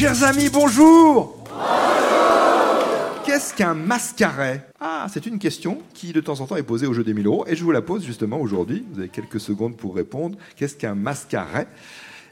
Chers amis, bonjour Qu'est-ce qu'un mascaret? Ah, c'est une question qui de temps en temps est posée au jeu des 1000 euros et je vous la pose justement aujourd'hui. Vous avez quelques secondes pour répondre. Qu'est-ce qu'un mascaret?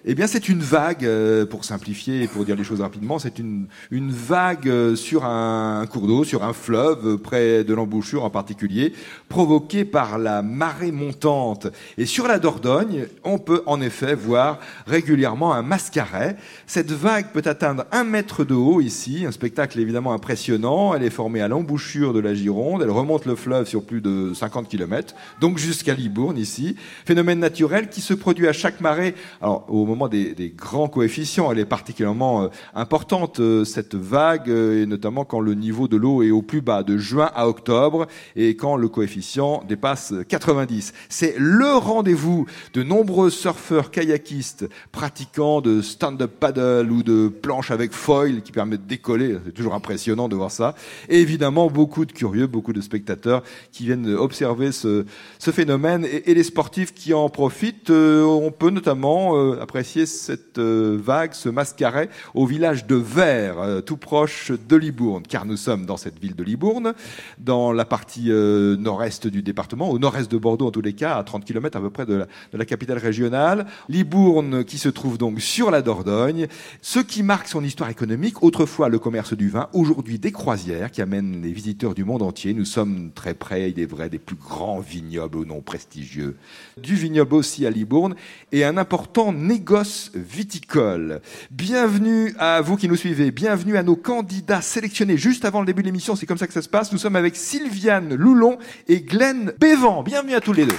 Eh bien, c'est une vague, euh, pour simplifier et pour dire les choses rapidement, c'est une, une vague euh, sur un, cours d'eau, sur un fleuve, euh, près de l'embouchure en particulier, provoquée par la marée montante. Et sur la Dordogne, on peut en effet voir régulièrement un mascaret. Cette vague peut atteindre un mètre de haut ici, un spectacle évidemment impressionnant. Elle est formée à l'embouchure de la Gironde, elle remonte le fleuve sur plus de 50 km, donc jusqu'à Libourne ici. Phénomène naturel qui se produit à chaque marée. Alors, au moment des, grands coefficients. Elle est particulièrement euh, importante, euh, cette vague, euh, et notamment quand le niveau de l'eau est au plus bas, de juin à octobre, et quand le coefficient dépasse 90. C'est le rendez-vous de nombreux surfeurs kayakistes pratiquant de stand-up paddle ou de planches avec foil qui permettent de décoller. C'est toujours impressionnant de voir ça. Et évidemment, beaucoup de curieux, beaucoup de spectateurs qui viennent observer ce, phénomène et, les sportifs qui en profitent. on peut notamment apprécier cette euh, vague, ce mascaret, au village de Vers, euh, tout proche de Libourne, car nous sommes dans cette ville de Libourne, dans la partie euh, nord-est du département, au nord-est de Bordeaux en tous les cas, à 30 km à peu près de la, capitale régionale. Libourne qui se trouve donc sur la Dordogne, ce qui marque son histoire économique, autrefois le commerce du vin, aujourd'hui des croisières qui amènent les visiteurs du monde entier. Nous sommes très près, il est vrai, des plus grands vignobles au nom prestigieux, du vignoble aussi à Libourne, et un important négoce viticole. Bienvenue à vous qui nous suivez, bienvenue à nos candidats sélectionnés juste avant le début de l'émission, c'est comme ça que ça se passe. Nous sommes avec Sylviane Loulon et Glenn Bévan. Bienvenue à tous les deux.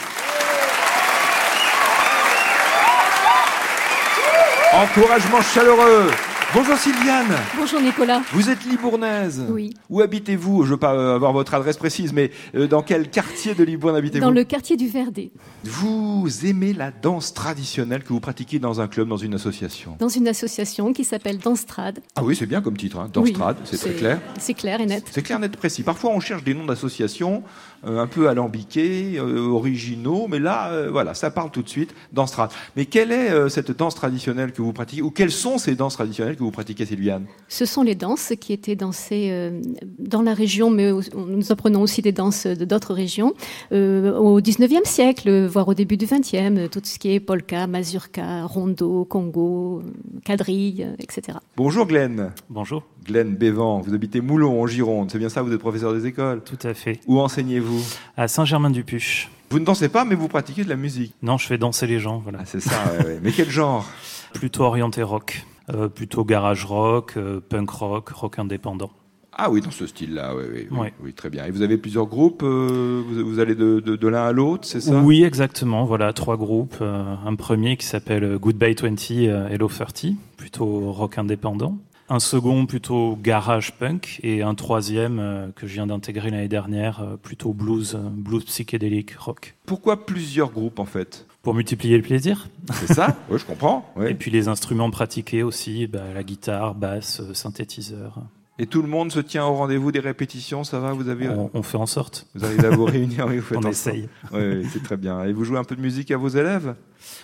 Encouragement chaleureux. Bonjour Sylviane. Bonjour Nicolas. Vous êtes libournaise. Oui. Où habitez-vous? Je ne veux pas euh, avoir votre adresse précise, mais euh, dans quel quartier de Libourne habitez-vous? Dans le quartier du Verdet. Vous aimez la danse traditionnelle que vous pratiquez dans un club, dans une association? Dans une association qui s'appelle Danstrad. Ah oui, c'est bien comme titre, hein. Danstrad, c'est très clair. C'est clair et net. C'est clair, net, précis. Parfois, on cherche des noms d'associations un peu alambiqués, originaux, mais là, voilà, ça parle tout de suite. Danstrad. Mais quelle est cette danse traditionnelle que vous pratiquez Ou quelles sont ces danses traditionnelles que vous pratiquez, Sylviane? Ce sont les danses qui étaient dansées euh, dans la région, mais nous apprenons aussi des danses de d'autres régions euh, au 19e siècle, voire au début du 20e, tout ce qui est polka, mazurka, rondo, congo, quadrille, etc. Bonjour Glenn. Bonjour. Glenn Bévan, vous habitez Moulon en Gironde, c'est bien ça, vous êtes professeur des écoles? Tout à fait. Où enseignez-vous? À Saint-Germain-du-Puche. Vous ne dansez pas, mais vous pratiquez de la musique Non, je fais danser les gens, voilà. Ah, c'est ça, mais quel genre? Plutôt orienté rock. Euh, plutôt garage rock, euh, punk rock, rock indépendant. Ah oui, dans ce style-là, oui, oui, oui, très bien. Et vous avez plusieurs groupes, euh, vous, allez de, de, l'un à l'autre, c'est ça? Oui, exactement. Voilà, trois groupes. un premier qui s'appelle Goodbye 20 Hello 30, plutôt rock indépendant. Un second plutôt garage punk et un troisième que je viens d'intégrer l'année dernière, plutôt blues, blues psychédélique rock. Pourquoi plusieurs groupes en fait? Pour multiplier le plaisir. C'est ça, oui, je comprends. Et puis les instruments pratiqués aussi, bah, la guitare, basse, euh, synthétiseur. Et tout le monde se tient au rendez-vous des répétitions, ça va Vous avez on, fait en sorte. Vous arrivez à vous réunir, oui, vous faites on essaye. Oui, c'est très bien. Et vous jouez un peu de musique à vos élèves?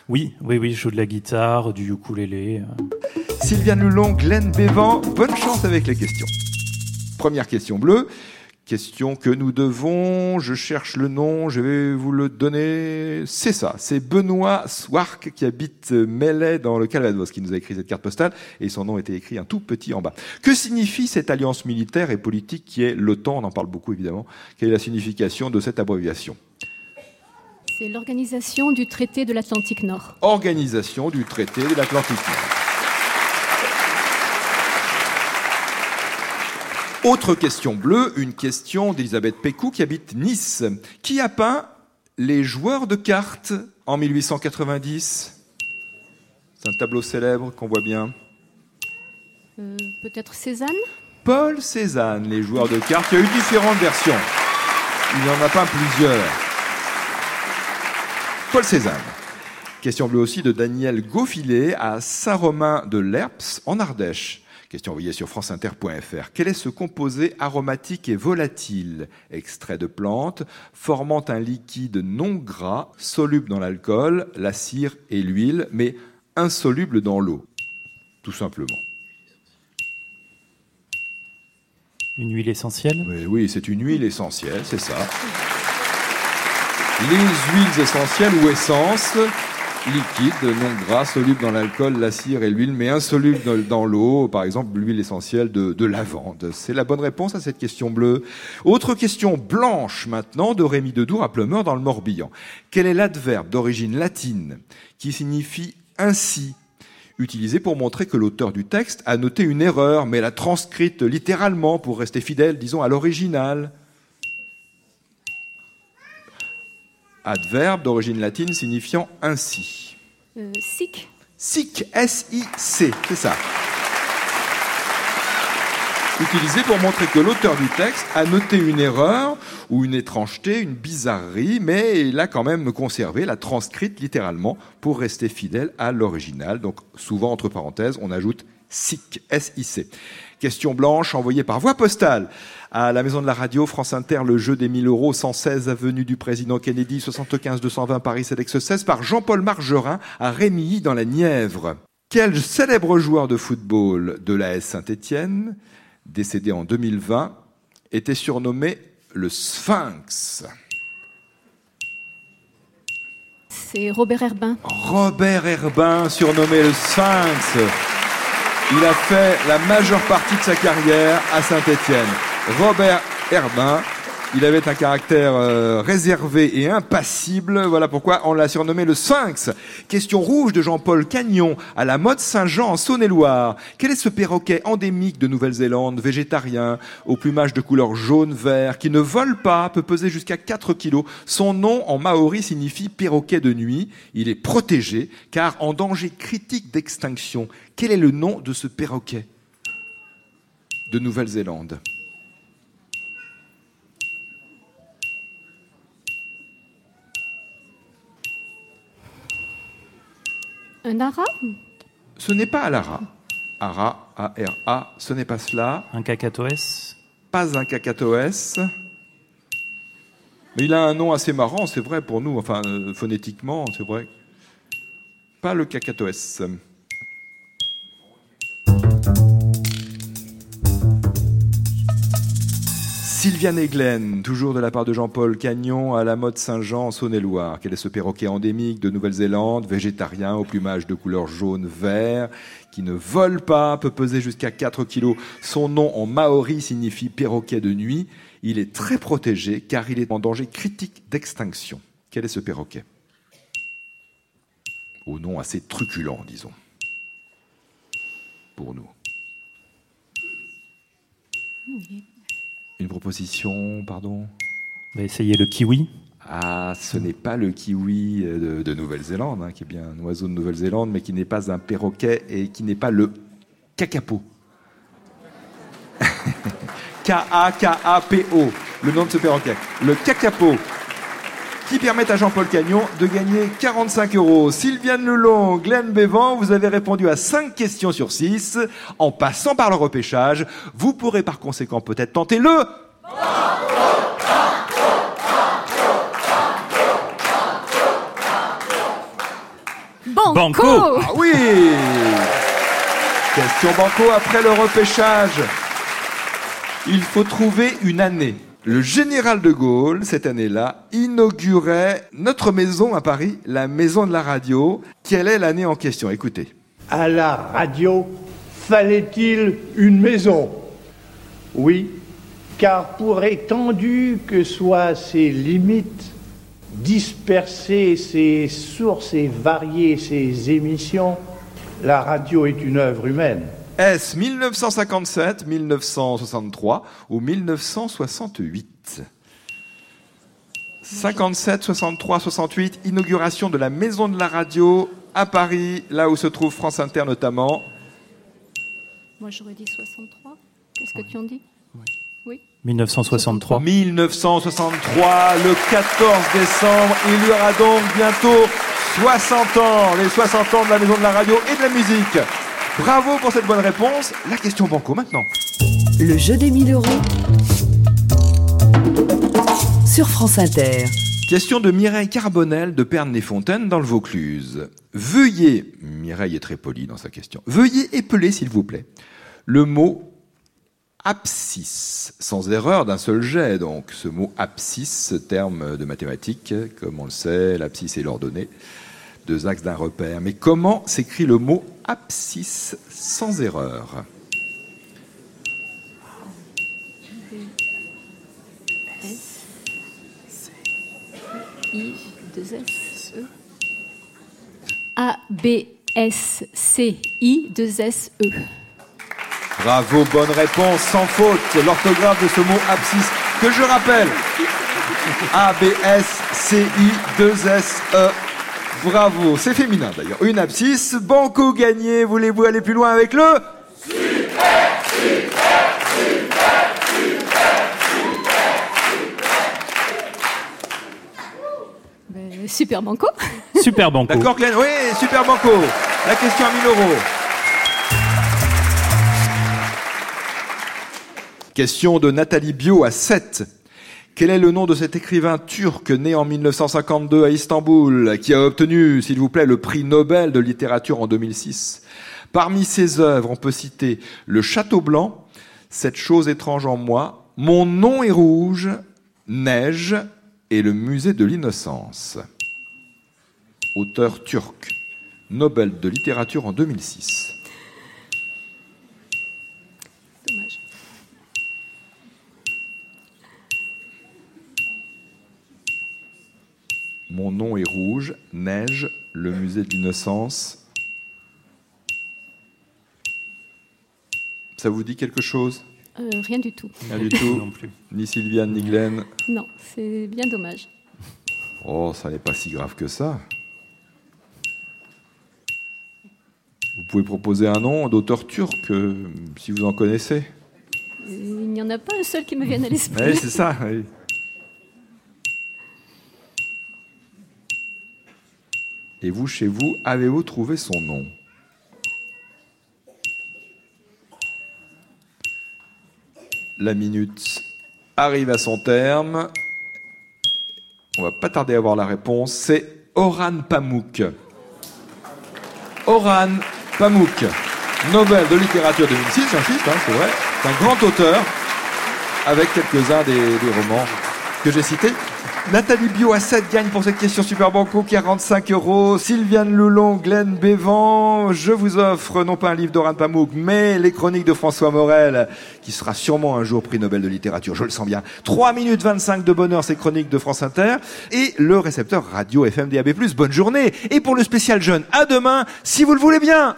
Oui, oui, oui, je joue de la guitare, du ukulélé. Sylviane Lulon, Glenn Bévan, bonne chance avec les questions. Première question bleue. Question que nous devons, je cherche le nom, je vais vous le donner. C'est ça, c'est Benoît Swark qui habite Mellet dans le Calvados qui nous a écrit cette carte postale et son nom était écrit un tout petit en bas. Que signifie cette alliance militaire et politique qui est l'OTAN? On en parle beaucoup évidemment. Quelle est la signification de cette abréviation? C'est l'organisation du traité de l'Atlantique Nord. Organisation du traité de l'Atlantique Nord. Autre question bleue, une question d'Elisabeth Pécou qui habite Nice. Qui a peint les joueurs de cartes en 1890 C'est un tableau célèbre qu'on voit bien. Euh, peut-être Cézanne? Paul Cézanne, les joueurs de cartes. Il y a eu différentes versions. Il n'y en a pas plusieurs. Paul Cézanne. Question bleue aussi de Daniel Gauffilet à Saint-Romain de Lerps en Ardèche. Question envoyée sur franceinter.fr. Quel est ce composé aromatique et volatile, extrait de plantes, formant un liquide non gras, soluble dans l'alcool, la cire et l'huile, mais insoluble dans l'eau Tout simplement. Une huile essentielle? Oui, oui c'est une huile essentielle, c'est ça. Les huiles essentielles ou essences liquides, non gras, solubles dans l'alcool, la cire et l'huile, mais insolubles dans l'eau, par exemple l'huile essentielle de, de lavande. C'est la bonne réponse à cette question bleue. Autre question blanche maintenant de Rémi Dedour à Plumeur dans le Morbihan. Quel est l'adverbe d'origine latine qui signifie ainsi? Utilisé pour montrer que l'auteur du texte a noté une erreur, mais l'a transcrite littéralement pour rester fidèle, disons, à l'original. Adverbe d'origine latine signifiant ainsi. Euh, sic. Sic, S-I-C, c'est ça. Utilisé pour montrer que l'auteur du texte a noté une erreur ou une étrangeté, une bizarrerie, mais il a quand même conservé, l'a transcrite littéralement pour rester fidèle à l'original. Donc souvent, entre parenthèses, on ajoute SIC, S-I-C. Question blanche envoyée par voie postale à la maison de la radio France Inter, le jeu des 1000 euros, 116 avenue du président Kennedy, 75 220 Paris CEDEX 16 par Jean-Paul Margerin à Rémilly dans la Nièvre. Quel célèbre joueur de football de l'AS Saint-Étienne, décédé en 2020, était surnommé le Sphinx? C'est Robert Herbin. Robert Herbin, surnommé le Sphinx. Il a fait la majeure partie de sa carrière à Saint-Étienne. Robert Herbin, il avait un caractère euh, réservé et impassible. Voilà pourquoi on l'a surnommé le Sphinx. Question rouge de Jean-Paul Cagnon à la mode Saint-Jean en Saône-et-Loire. Quel est ce perroquet endémique de Nouvelle-Zélande, végétarien, au plumage de couleur jaune-vert, qui ne vole pas, peut peser jusqu'à 4 kilos? Son nom en maori signifie perroquet de nuit. Il est protégé car en danger critique d'extinction. Quel est le nom de ce perroquet de Nouvelle-Zélande? Un ara? Ce n'est pas Alara. Ara, A-R-A, ce n'est pas cela. Un cacatoès Pas un cacatoès. Mais il a un nom assez marrant, c'est vrai pour nous, enfin euh, phonétiquement, c'est vrai. Pas le cacatoès. Sylviane Eglen, toujours de la part de Jean-Paul Cagnon, à la mode Saint-Jean Saône-et-Loire. Quel est ce perroquet endémique de Nouvelle-Zélande, végétarien, au plumage de couleur jaune-vert, qui ne vole pas, peut peser jusqu'à 4 kilos. Son nom en maori signifie perroquet de nuit. Il est très protégé car il est en danger critique d'extinction. Quel est ce perroquet? Au nom assez truculent, disons, pour nous. Une proposition, pardon? On va essayer le kiwi. Ah, ce n'est pas le kiwi de, de Nouvelle-Zélande, hein, qui est bien un oiseau de Nouvelle-Zélande, mais qui n'est pas un perroquet et qui n'est pas le kakapo. K-A-K-A-P-O, le nom de ce perroquet. Le kakapo, qui permet à Jean-Paul Cagnon de gagner 45 euros. Sylviane Lelong, Glenn Bévan, vous avez répondu à 5 questions sur 6. En passant par le repêchage, vous pourrez par conséquent peut-être tenter le... Banco, Banco. Ah oui Question banco après le repêchage. Il faut trouver une année. Le général de Gaulle, cette année-là, inaugurait notre maison à Paris, la maison de la radio. Quelle est l'année en question? Écoutez. À la radio, fallait-il une maison? Oui, car pour étendu que soient ses limites, disperser ses sources et varier ses émissions, la radio est une œuvre humaine. Est-ce 1957, 1963 ou 1968 57, 63, 68, inauguration de la Maison de la Radio à Paris, là où se trouve France Inter notamment. Moi j'aurais dit 63. Qu'est-ce que tu en dis? Oui. 1963. 1963, le 14 décembre, il y aura donc bientôt 60 ans, les 60 ans de la Maison de la Radio et de la musique. Bravo pour cette bonne réponse. La question banco maintenant. Le jeu des 1000 euros sur France Inter. Question de Mireille Carbonel de Pernes-les-Fontaines dans le Vaucluse. Veuillez, Mireille est très polie dans sa question, veuillez épeler s'il vous plaît le mot abscisse, sans erreur d'un seul jet. Donc, ce mot abscisse, terme de mathématiques, comme on le sait, l'abscisse est l'ordonnée, deux axes d'un repère. Mais comment s'écrit le mot abscisse sans erreur I, 2 S, E. A, B, S, C, I, 2 S, E. Bravo, bonne réponse, sans faute. L'orthographe de ce mot abscisse, que je rappelle. A, B, S, C, I, 2 S, E. Bravo, c'est féminin d'ailleurs. Une abscisse, banco gagné. Voulez-vous aller plus loin avec le Ben, super banco. Super banco. D'accord, Glenn Oui, super banco. La question à 1000 euros. Question de Nathalie Bio à 7. Quel est le nom de cet écrivain turc né en 1952 à Istanbul, qui a obtenu, s'il vous plaît, le prix Nobel de littérature en 2006 Parmi ses œuvres, on peut citer Le Château Blanc, Cette chose étrange en moi, Mon nom est rouge, Neige et le Musée de l'innocence. Auteur turc, Nobel de littérature en 2006. Mon nom est rouge, neige, le musée de l'innocence. Ça vous dit quelque chose? Euh, rien du tout. Rien du tout. non plus. Ni Sylviane, ni Glenn? Non, c'est bien dommage. Oh, ça n'est pas si grave que ça. Vous pouvez proposer un nom d'auteur turc, euh, si vous en connaissez? Il n'y en a pas un seul qui me vienne à l'esprit. Oui, c'est ça. oui. Et vous, chez vous, avez-vous trouvé son nom? La minute arrive à son terme. On va pas tarder à avoir la réponse. C'est Oran Pamuk. Oran Pamuk, Nobel de littérature 2006, j'insiste, hein, c'est vrai. C'est un grand auteur avec quelques-uns des romans que j'ai cités. Nathalie Bio à 7 gagne pour cette question Super Banco, 45 euros. Sylviane Loulon, Glenn Bévan, je vous offre non pas un livre d'Oran Pamuk, mais les chroniques de François Morel, qui sera sûrement un jour prix Nobel de littérature, je le sens bien. 3 minutes 25 de bonheur, ces chroniques de France Inter, et le récepteur radio FM DAB+. Bonne journée. Et pour le spécial jeune, à demain, si vous le voulez bien.